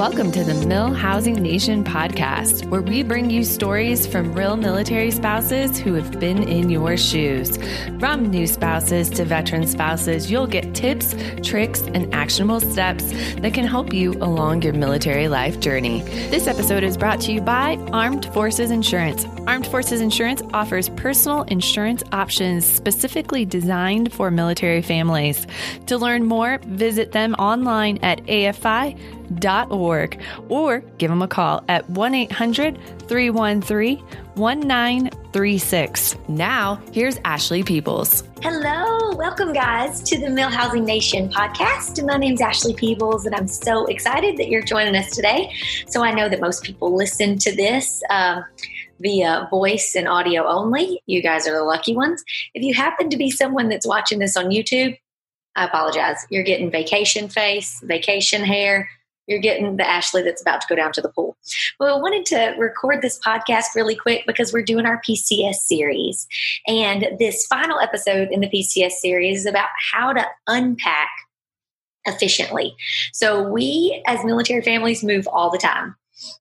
Welcome to the MilHousing Nation podcast, where we bring you stories from real military spouses who have been in your shoes. From new spouses to veteran spouses, you'll get tips, tricks, and actionable steps that can help you along your military life journey. This episode is brought to you by Armed Forces Insurance. Armed Forces Insurance offers personal insurance options specifically designed for military families. To learn more, visit them online at AFI org or give them a call at 1 800 313 1936. Now, here's Ashley Peebles. Hello, welcome guys to the MilHousing Nation podcast. My name's Ashley Peebles, and I'm so excited that you're joining us today. So, I know that most people listen to this. Uh, via voice and audio only. You guys are the lucky ones. If you happen to be someone that's watching this on YouTube, I apologize. You're getting vacation face, vacation hair, you're getting the Ashley that's about to go down to the pool. Well, I wanted to record this podcast really quick because we're doing our PCS series. And this final episode in the PCS series is about how to unpack efficiently. So, we as military families move all the time.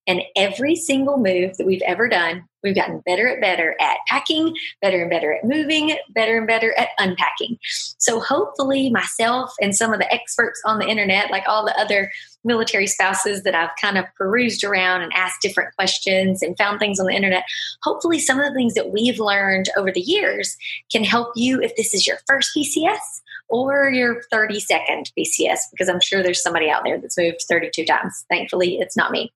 And every single move that we've ever done, we've gotten better and better at packing, better and better at moving, better and better at unpacking. So hopefully, myself and some of the experts on the internet, like all the other military spouses that I've kind of perused around and asked different questions and found things on the internet, hopefully, some of the things that we've learned over the years can help you if this is your first PCS or your 32nd PCS, because I'm sure there's somebody out there that's moved 32 times. Thankfully, it's not me.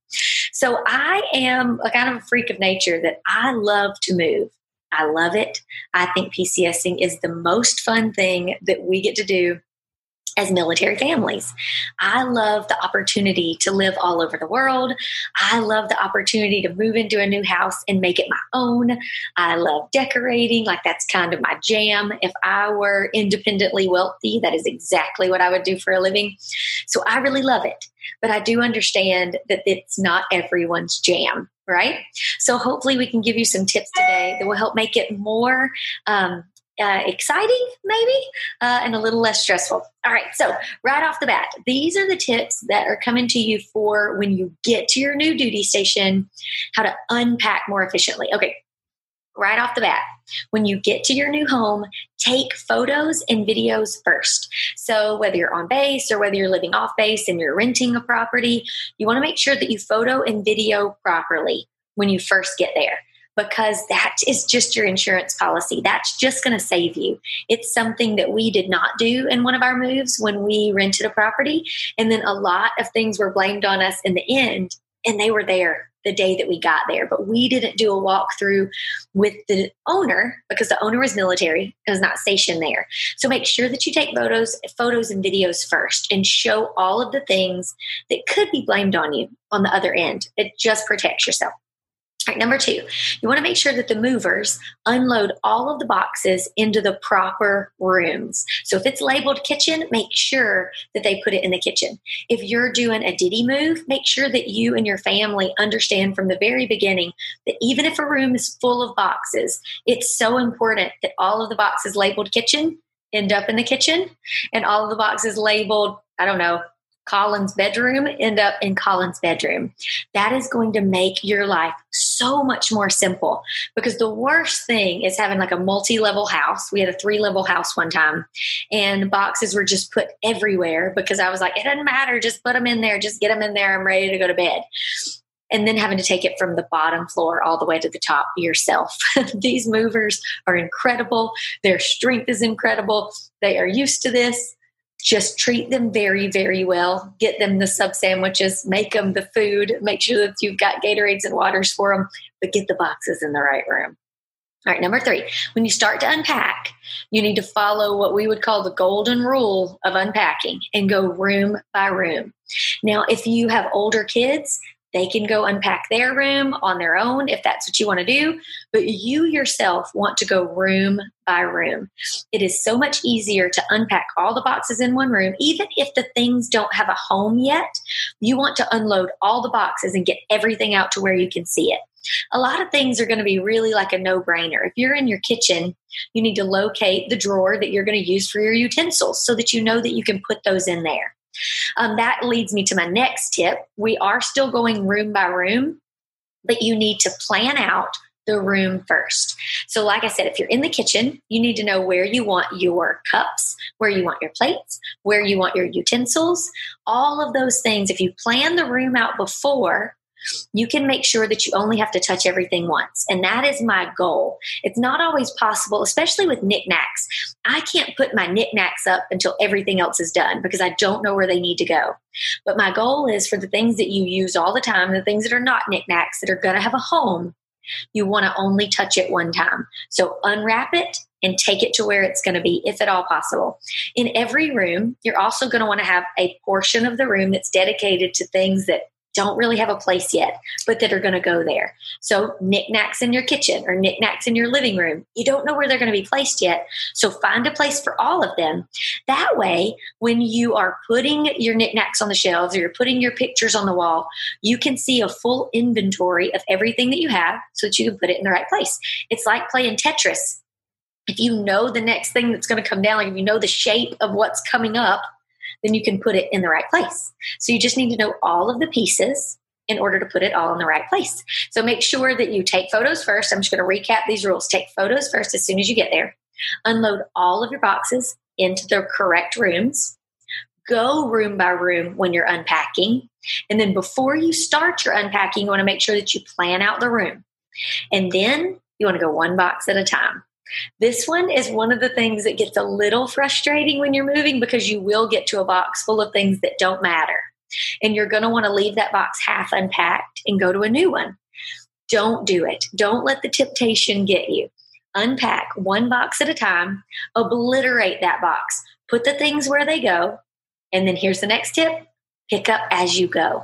So I am a kind of a freak of nature that I love to move. I love it. I think PCSing is the most fun thing that we get to do as military families. I love the opportunity to live all over the world. I love the opportunity to move into a new house and make it my own. I love decorating, like that's kind of my jam. If I were independently wealthy, that is exactly what I would do for a living. So I really love it. But I do understand that it's not everyone's jam right? So hopefully we can give you some tips today that will help make it more um, uh, exciting, maybe, uh, and a little less stressful. All right, so right off the bat, these are the tips that are coming to you for when you get to your new duty station, how to unpack more efficiently. Okay, right off the bat, when you get to your new home, take photos and videos first. So, whether you're on base or whether you're living off base and you're renting a property, you want to make sure that you photo and video properly when you first get there because that is just your insurance policy. That's just going to save you. It's something that we did not do in one of our moves when we rented a property. And then a lot of things were blamed on us in the end, and they were there the day that we got there. But we didn't do a walkthrough with the owner because the owner was military and was not stationed there. So make sure that you take photos, photos and videos first and show all of the things that could be blamed on you on the other end. It just protects yourself. All right, number two, you want to make sure that the movers unload all of the boxes into the proper rooms. So if it's labeled kitchen, make sure that they put it in the kitchen. If you're doing a DITY move, make sure that you and your family understand from the very beginning that even if a room is full of boxes, it's so important that all of the boxes labeled kitchen end up in the kitchen and all of the boxes labeled, I don't know, Colin's bedroom end up in Colin's bedroom. That is going to make your life so much more simple because the worst thing is having like a multi level house. We had a three level house one time and boxes were just put everywhere because I was like, it doesn't matter, just put them in there, just get them in there. I'm ready to go to bed. And then having to take it from the bottom floor all the way to the top yourself. These movers are incredible. Their strength is incredible. They are used to this just treat them very, very well. Get them the sub sandwiches, make them the food, make sure that you've got Gatorades and waters for them, but get the boxes in the right room. All right, number three, when you start to unpack, you need to follow what we would call the golden rule of unpacking and go room by room. Now, if you have older kids, they can go unpack their room on their own if that's what you want to do, but you yourself want to go room by room. It is so much easier to unpack all the boxes in one room, even if the things don't have a home yet. You want to unload all the boxes and get everything out to where you can see it. A lot of things are going to be really like a no brainer. If you're in your kitchen, you need to locate the drawer that you're going to use for your utensils so that you know that you can put those in there. Um, that leads me to my next tip. We are still going room by room, but you need to plan out the room first. So, like I said, if you're in the kitchen, you need to know where you want your cups, where you want your plates, where you want your utensils, all of those things. If you plan the room out before, you can make sure that you only have to touch everything once. And that is my goal. It's not always possible, especially with knickknacks. I can't put my knickknacks up until everything else is done because I don't know where they need to go. But my goal is for the things that you use all the time, the things that are not knickknacks that are going to have a home, you want to only touch it one time. So unwrap it and take it to where it's going to be, if at all possible. In every room, you're also going to want to have a portion of the room that's dedicated to things that don't really have a place yet, but that are going to go there. So, knickknacks in your kitchen or knickknacks in your living room, you don't know where they're going to be placed yet. So, find a place for all of them. That way, when you are putting your knickknacks on the shelves or you're putting your pictures on the wall, you can see a full inventory of everything that you have so that you can put it in the right place. It's like playing Tetris. If you know the next thing that's going to come down, like if you know the shape of what's coming up, then you can put it in the right place. So you just need to know all of the pieces in order to put it all in the right place. So make sure that you take photos first. I'm just going to recap these rules. Take photos first as soon as you get there. Unload all of your boxes into the correct rooms. Go room by room when you're unpacking. And then before you start your unpacking, you want to make sure that you plan out the room. And then you want to go one box at a time. This one is one of the things that gets a little frustrating when you're moving because you will get to a box full of things that don't matter. And you're going to want to leave that box half unpacked and go to a new one. Don't do it. Don't let the temptation get you. Unpack one box at a time, obliterate that box, put the things where they go. And then here's the next tip pick up as you go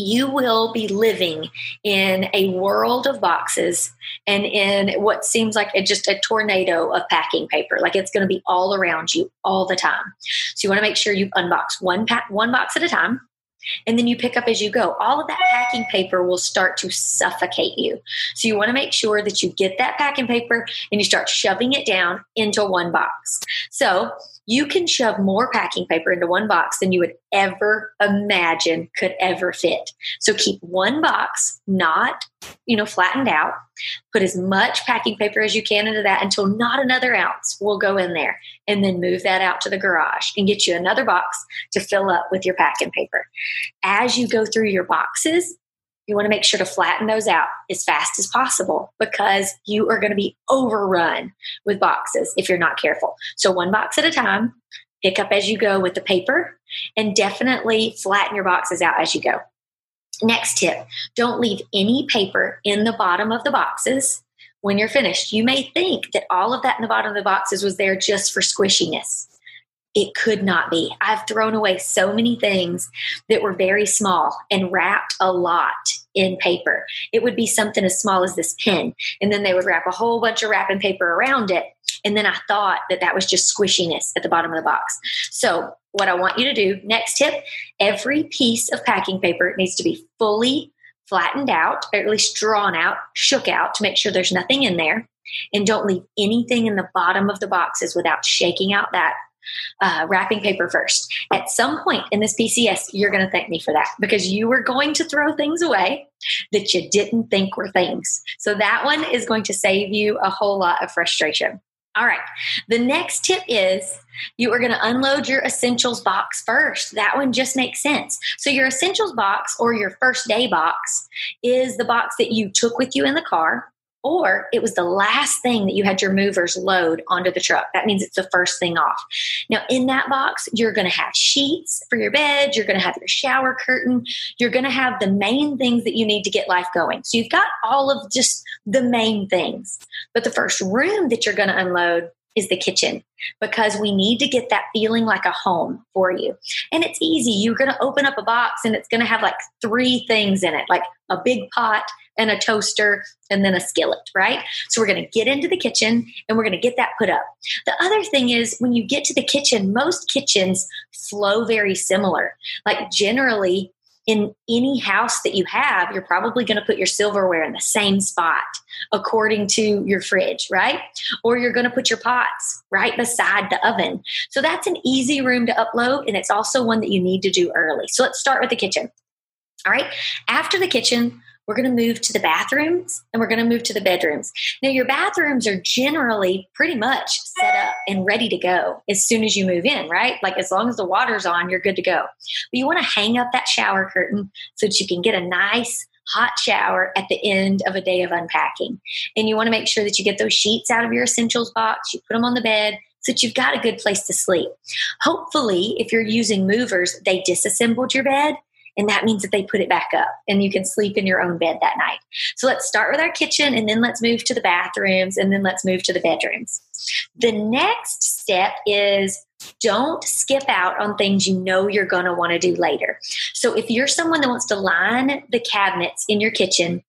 you will be living in a world of boxes and in what seems like a, just a tornado of packing paper. Like it's going to be all around you all the time. So you want to make sure you unbox one pack, one box at a time. And then you pick up as you go. All of that packing paper will start to suffocate you. So you want to make sure that you get that packing paper and you start shoving it down into one box. So you can shove more packing paper into one box than you would ever imagine could ever fit. So keep one box not, you know, flattened out. Put as much packing paper as you can into that until not another ounce will go in there. And then move that out to the garage and get you another box to fill up with your packing paper. As you go through your boxes, you want to make sure to flatten those out as fast as possible because you are going to be overrun with boxes if you're not careful. So, one box at a time, pick up as you go with the paper, and definitely flatten your boxes out as you go. Next tip don't leave any paper in the bottom of the boxes when you're finished. You may think that all of that in the bottom of the boxes was there just for squishiness it could not be. I've thrown away so many things that were very small and wrapped a lot in paper. It would be something as small as this pen, and then they would wrap a whole bunch of wrapping paper around it. And then I thought that that was just squishiness at the bottom of the box. So, what I want you to do next tip every piece of packing paper needs to be fully flattened out, or at least drawn out, shook out to make sure there's nothing in there. And don't leave anything in the bottom of the boxes without shaking out that uh, wrapping paper first. At some point in this PCS, you're going to thank me for that because you were going to throw things away that you didn't think were things. So that one is going to save you a whole lot of frustration. All right. The next tip is you are going to unload your essentials box first. That one just makes sense. So, your essentials box or your first day box is the box that you took with you in the car or it was the last thing that you had your movers load onto the truck. That means it's the first thing off. Now, in that box, you're going to have sheets for your bed, you're going to have your shower curtain, you're going to have the main things that you need to get life going. So, you've got all of just the main things. But the first room that you're going to unload is the kitchen because we need to get that feeling like a home for you. And it's easy. You're going to open up a box and it's going to have like three things in it, like a big pot and a toaster and then a skillet, right? So we're going to get into the kitchen and we're going to get that put up. The other thing is when you get to the kitchen, most kitchens flow very similar. Like generally, in any house that you have, you're probably going to put your silverware in the same spot according to your fridge, right? Or you're going to put your pots right beside the oven. So that's an easy room to upload, and it's also one that you need to do early. So let's start with the kitchen. All right. After the kitchen, we're going to move to the bathrooms and we're going to move to the bedrooms. Now, your bathrooms are generally pretty much set up and ready to go as soon as you move in, right? Like as long as the water's on, you're good to go. But you want to hang up that shower curtain so that you can get a nice hot shower at the end of a day of unpacking. And you want to make sure that you get those sheets out of your essentials box, you put them on the bed, so that you've got a good place to sleep. Hopefully, if you're using movers, they disassembled your bed and that means that they put it back up and you can sleep in your own bed that night. So let's start with our kitchen and then let's move to the bathrooms and then let's move to the bedrooms. The next step is don't skip out on things you know you're going to want to do later. So if you're someone that wants to line the cabinets in your kitchen,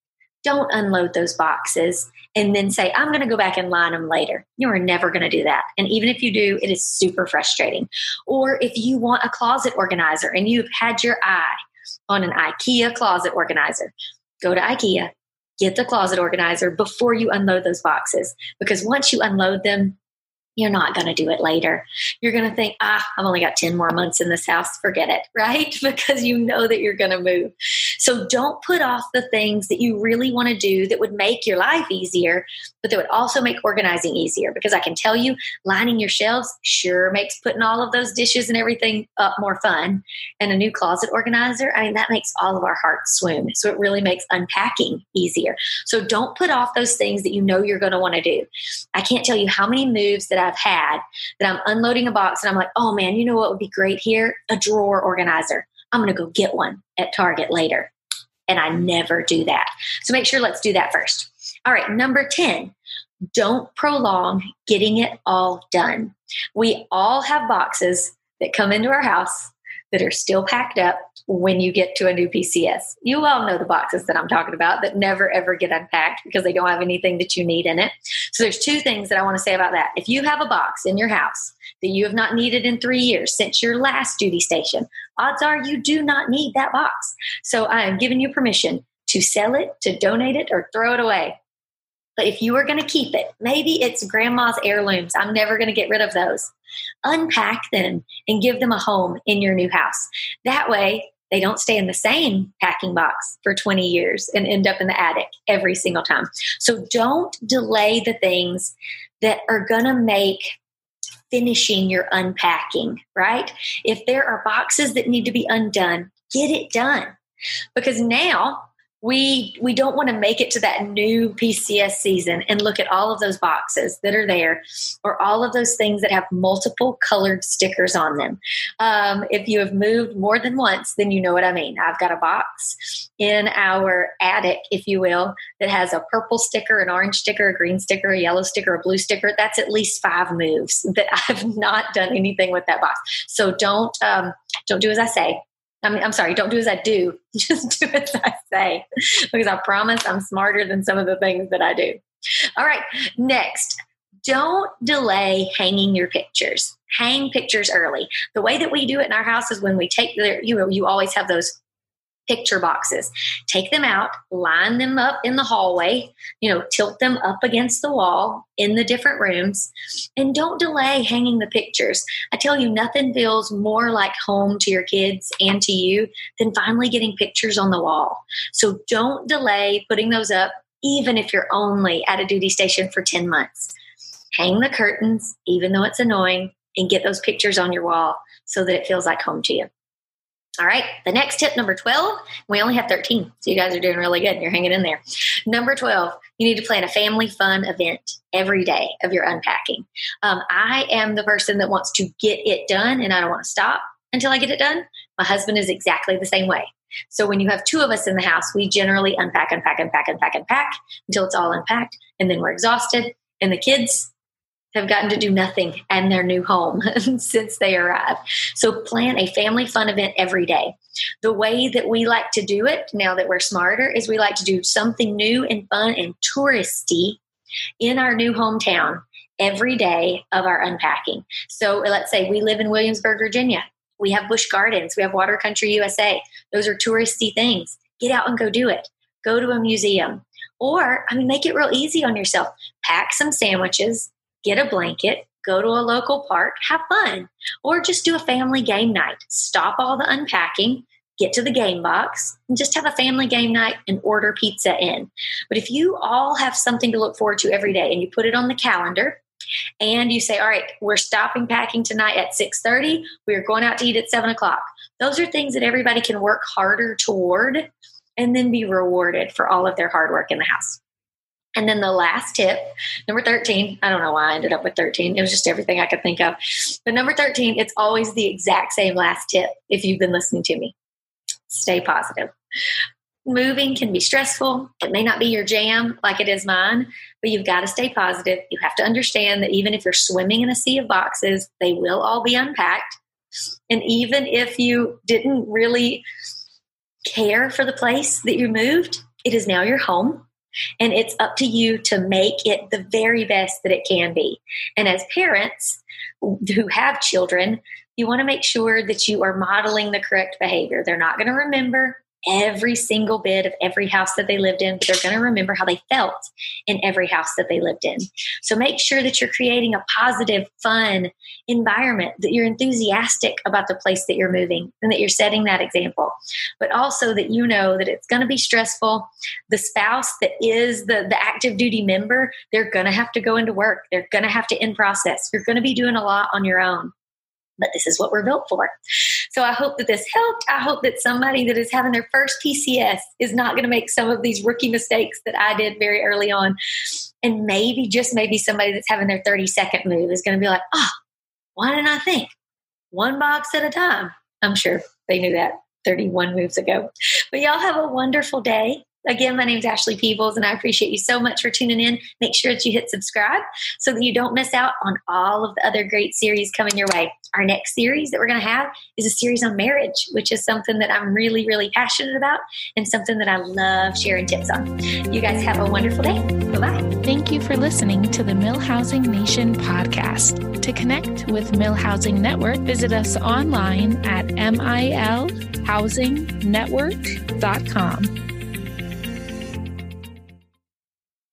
don't unload those boxes and then say, I'm going to go back and line them later. You are never going to do that. And even if you do, it is super frustrating. Or if you want a closet organizer and you've had your eye on an IKEA closet organizer. Go to IKEA, get the closet organizer before you unload those boxes because once you unload them, you're not going to do it later. You're going to think, ah, I've only got 10 more months in this house. Forget it, right? Because you know that you're going to move. So don't put off the things that you really want to do that would make your life easier, but that would also make organizing easier. Because I can tell you, lining your shelves sure makes putting all of those dishes and everything up more fun. And a new closet organizer, I mean, that makes all of our hearts swoon. So it really makes unpacking easier. So don't put off those things that you know you're going to want to do. I can't tell you how many moves that I've had that I'm unloading a box and I'm like, oh man, you know what would be great here? A drawer organizer. I'm going to go get one at Target later. And I never do that. So make sure let's do that first. All right, number 10, don't prolong getting it all done. We all have boxes that come into our house that are still packed up when you get to a new PCS. You all know the boxes that I'm talking about that never ever get unpacked because they don't have anything that you need in it. So there's two things that I want to say about that. If you have a box in your house that you have not needed in 3 years since your last duty station, odds are you do not need that box. So I am giving you permission to sell it, to donate it or throw it away. But if you are going to keep it, maybe it's grandma's heirlooms. I'm never going to get rid of those. Unpack them and give them a home in your new house. That way, they don't stay in the same packing box for 20 years and end up in the attic every single time. So don't delay the things that are going to make finishing your unpacking, right? If there are boxes that need to be undone, get it done. Because now we we don't want to make it to that new PCS season and look at all of those boxes that are there or all of those things that have multiple colored stickers on them. Um, if you have moved more than once, then you know what I mean. I've got a box in our attic, if you will, that has a purple sticker, an orange sticker, a green sticker, a yellow sticker, a blue sticker. That's at least five moves that I've not done anything with that box. So don't um, don't do as I say I mean, I'm sorry, don't do as I do, just do as I say, because I promise I'm smarter than some of the things that I do. All right, next, don't delay hanging your pictures. Hang pictures early. The way that we do it in our house is when we take the, you know, you always have those picture boxes. Take them out, line them up in the hallway, you know, tilt them up against the wall in the different rooms, and don't delay hanging the pictures. I tell you, nothing feels more like home to your kids and to you than finally getting pictures on the wall. So don't delay putting those up, even if you're only at a duty station for 10 months. Hang the curtains, even though it's annoying, and get those pictures on your wall so that it feels like home to you. All right, the next tip, number 12, we only have 13, so you guys are doing really good. You're hanging in there. Number 12, you need to plan a family fun event every day of your unpacking. Um, I am the person that wants to get it done and I don't want to stop until I get it done. My husband is exactly the same way. So when you have two of us in the house, we generally unpack, unpack, unpack, unpack, unpack until it's all unpacked, and then we're exhausted. And the kids, have gotten to do nothing in their new home since they arrived. So plan a family fun event every day. The way that we like to do it now that we're smarter is we like to do something new and fun and touristy in our new hometown every day of our unpacking. So let's say we live in Williamsburg, Virginia. We have Busch Gardens, we have Water Country USA. Those are touristy things. Get out and go do it. Go to a museum. Or, I mean, make it real easy on yourself. Pack some sandwiches, get a blanket, go to a local park, have fun. Or just do a family game night. Stop all the unpacking, get to the game box, and just have a family game night and order pizza in. But if you all have something to look forward to every day and you put it on the calendar, and you say, all right, we're stopping packing tonight at 6.30. We're going out to eat at 7 o'clock. Those are things that everybody can work harder toward and then be rewarded for all of their hard work in the house. And then the last tip, number 13, I don't know why I ended up with 13. It was just everything I could think of. But number 13, it's always the exact same last tip if you've been listening to me. Stay positive. Moving can be stressful. It may not be your jam like it is mine, but you've got to stay positive. You have to understand that even if you're swimming in a sea of boxes, they will all be unpacked. And even if you didn't really care for the place that you moved, it is now your home. And it's up to you to make it the very best that it can be. And as parents who have children, you want to make sure that you are modeling the correct behavior. They're not going to remember every single bit of every house that they lived in, they're going to remember how they felt in every house that they lived in. So make sure that you're creating a positive, fun environment, that you're enthusiastic about the place that you're moving and that you're setting that example. But also that you know that it's going to be stressful. The spouse that is the, the active duty member, they're going to have to go into work. They're going to have to in process. You're going to be doing a lot on your own but this is what we're built for. So I hope that this helped. I hope that somebody that is having their first PCS is not going to make some of these rookie mistakes that I did very early on. And maybe, just maybe, somebody that's having their 30 second move is going to be like, oh, why didn't I think? One box at a time. I'm sure they knew that 31 moves ago. But y'all have a wonderful day. Again, my name is Ashley Peebles, and I appreciate you so much for tuning in. Make sure that you hit subscribe so that you don't miss out on all of the other great series coming your way. Our next series that we're going to have is a series on marriage, which is something that I'm really, really passionate about and something that I love sharing tips on. You guys have a wonderful day. Bye bye. Thank you for listening to the MilHousing Nation podcast. To connect with MilHousing Network, visit us online at milhousingnetwork.com.